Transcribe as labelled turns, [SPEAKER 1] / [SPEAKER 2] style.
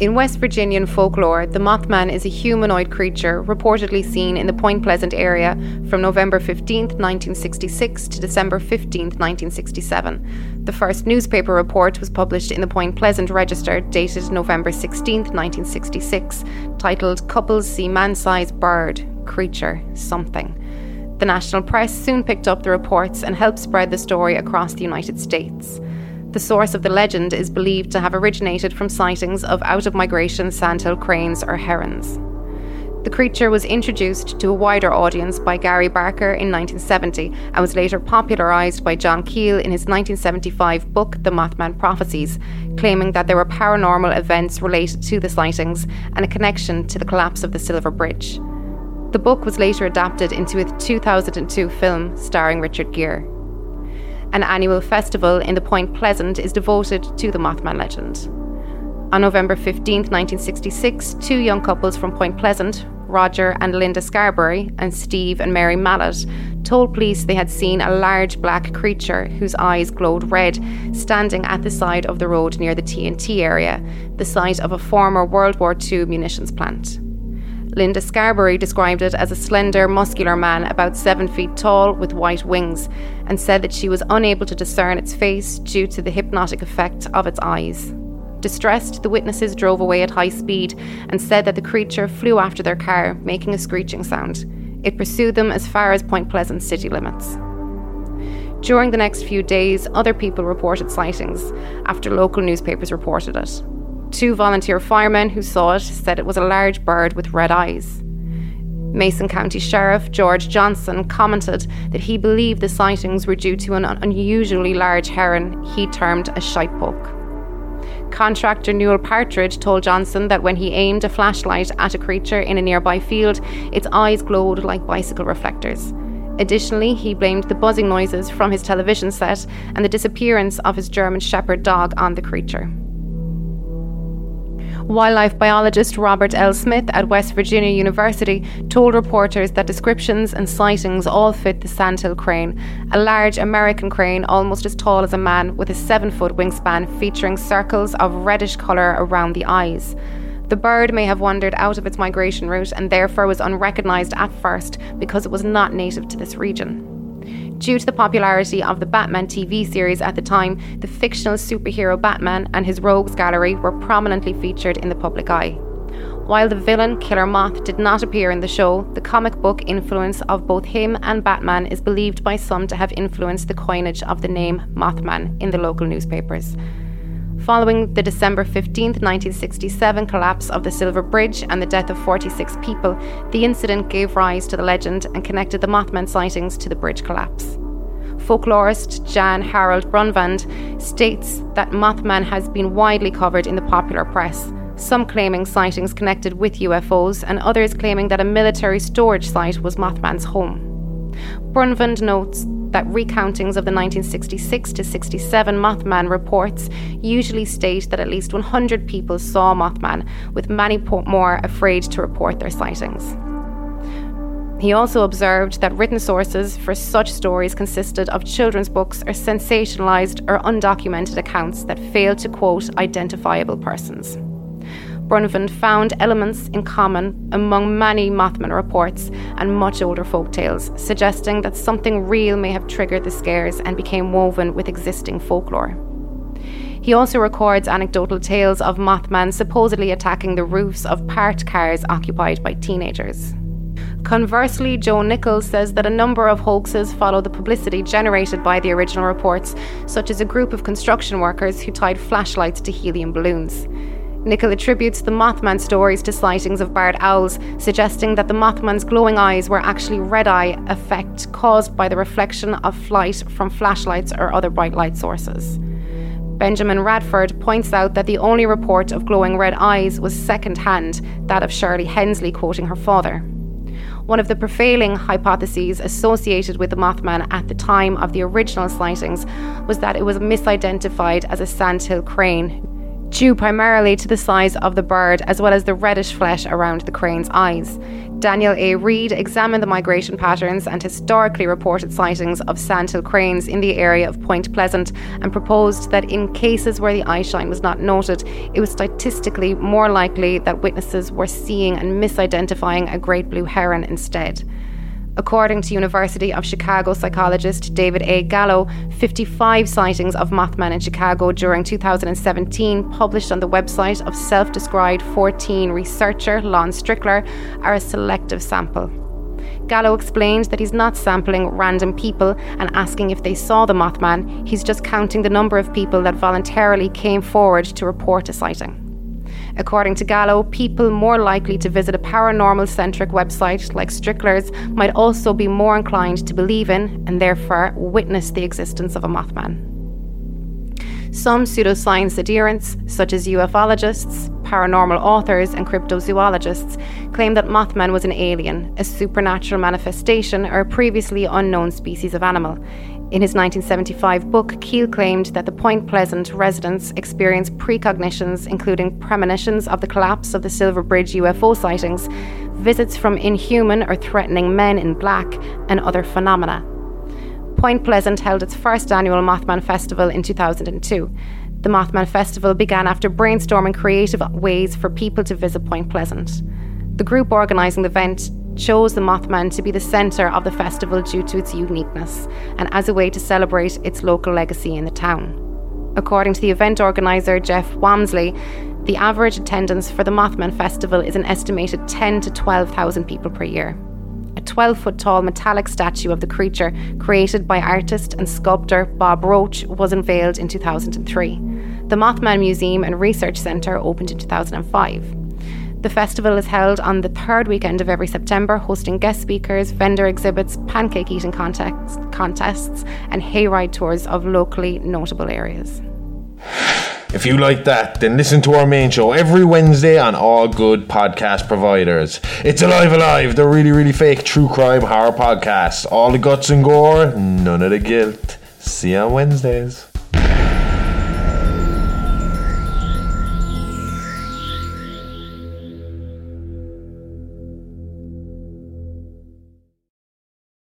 [SPEAKER 1] In West Virginian folklore, the Mothman is a humanoid creature reportedly seen in the Point Pleasant area from November 15, 1966 to December 15, 1967. The first newspaper report was published in the Point Pleasant Register dated November 16, 1966, titled Couples See Man Sized Bird, Creature, Something. The national press soon picked up the reports and helped spread the story across the United States. The source of the legend is believed to have originated from sightings of out of migration sandhill cranes or herons. The creature was introduced to a wider audience by Gary Barker in 1970 and was later popularised by John Keel in his 1975 book The Mothman Prophecies, claiming that there were paranormal events related to the sightings and a connection to the collapse of the Silver Bridge. The book was later adapted into a 2002 film starring Richard Gere. An annual festival in the Point Pleasant is devoted to the Mothman legend. On November 15, 1966, two young couples from Point Pleasant, Roger and Linda Scarberry, and Steve and Mary Mallette, told police they had seen a large black creature whose eyes glowed red standing at the side of the road near the TNT area, the site of a former World War II munitions plant. Linda Scarberry described it as a slender, muscular man about seven feet tall with white wings, and said that she was unable to discern its face due to the hypnotic effect of its eyes. Distressed, the witnesses drove away at high speed and said that the creature flew after their car, making a screeching sound. It pursued them as far as Point Pleasant city limits. During the next few days, other people reported sightings after local newspapers reported it. Two volunteer firemen who saw it said it was a large bird with red eyes. Mason County Sheriff George Johnson commented that he believed the sightings were due to an unusually large heron he termed a shitepoke. Contractor Newell Partridge told Johnson that when he aimed a flashlight at a creature in a nearby field, its eyes glowed like bicycle reflectors. Additionally, he blamed the buzzing noises from his television set and the disappearance of his German Shepherd dog on the creature. Wildlife biologist Robert L. Smith at West Virginia University told reporters that descriptions and sightings all fit the sandhill crane, a large American crane almost as tall as a man with a seven foot wingspan featuring circles of reddish colour around the eyes. The bird may have wandered out of its migration route and therefore was unrecognised at first because it was not native to this region. Due to the popularity of the Batman TV series at the time, the fictional superhero Batman and his rogues gallery were prominently featured in the public eye. While the villain Killer Moth did not appear in the show, the comic book influence of both him and Batman is believed by some to have influenced the coinage of the name Mothman in the local newspapers. Following the December 15, 1967 collapse of the Silver Bridge and the death of 46 people, the incident gave rise to the legend and connected the Mothman sightings to the bridge collapse. Folklorist Jan Harold Brunvand states that Mothman has been widely covered in the popular press, some claiming sightings connected with UFOs, and others claiming that a military storage site was Mothman's home. Brunvand notes that recountings of the 1966 to 67 Mothman reports usually state that at least 100 people saw Mothman, with many more afraid to report their sightings. He also observed that written sources for such stories consisted of children's books or sensationalised or undocumented accounts that failed to quote identifiable persons. Brunvand found elements in common among many Mothman reports and much older folk tales, suggesting that something real may have triggered the scares and became woven with existing folklore. He also records anecdotal tales of Mothman supposedly attacking the roofs of parked cars occupied by teenagers. Conversely, Joe Nichols says that a number of hoaxes follow the publicity generated by the original reports, such as a group of construction workers who tied flashlights to helium balloons. Nickell attributes the Mothman stories to sightings of barred owls, suggesting that the Mothman's glowing eyes were actually red eye effect caused by the reflection of light from flashlights or other bright light sources. Benjamin Radford points out that the only report of glowing red eyes was second hand, that of Shirley Hensley quoting her father. One of the prevailing hypotheses associated with the Mothman at the time of the original sightings was that it was misidentified as a sandhill crane due primarily to the size of the bird as well as the reddish flesh around the crane's eyes. Daniel A. Reed examined the migration patterns and historically reported sightings of sandhill cranes in the area of Point Pleasant and proposed that in cases where the eyeshine was not noted, it was statistically more likely that witnesses were seeing and misidentifying a great blue heron instead. According to University of Chicago psychologist David A. Gallo, 55 sightings of Mothman in Chicago during 2017, published on the website of self described Fortean researcher Lon Strickler, are a selective sample. Gallo explained that he's not sampling random people and asking if they saw the Mothman, he's just counting the number of people that voluntarily came forward to report a sighting. According to Gallo, people more likely to visit a paranormal centric website like Strickler's might also be more inclined to believe in and therefore witness the existence of a Mothman. Some pseudoscience adherents, such as ufologists, paranormal authors, and cryptozoologists, claim that Mothman was an alien, a supernatural manifestation, or a previously unknown species of animal, in his 1975 book, Keel claimed that the Point Pleasant residents experienced precognitions, including premonitions of the collapse of the Silver Bridge UFO sightings, visits from inhuman or threatening men in black, and other phenomena. Point Pleasant held its first annual Mothman Festival in 2002. The Mothman Festival began after brainstorming creative ways for people to visit Point Pleasant. The group organising the event chose the Mothman to be the centre of the festival due to its uniqueness and as a way to celebrate its local legacy in the town. According to the event organiser Jeff Wamsley, the average attendance for the Mothman Festival is an estimated 10 to 12,000 people per year. A 12 foot tall metallic statue of the creature, created by artist and sculptor Bob Roach, was unveiled in 2003. The Mothman Museum and Research Centre opened in 2005. The festival is held on the third weekend of every September, hosting guest speakers, vendor exhibits, pancake eating contests, contests, and hayride tours of locally notable areas.
[SPEAKER 2] If you like that, then listen to our main show every Wednesday on all good podcast providers. It's Alive Alive, the really, really fake true crime horror podcast. All the guts and gore, none of the guilt. See you on Wednesdays.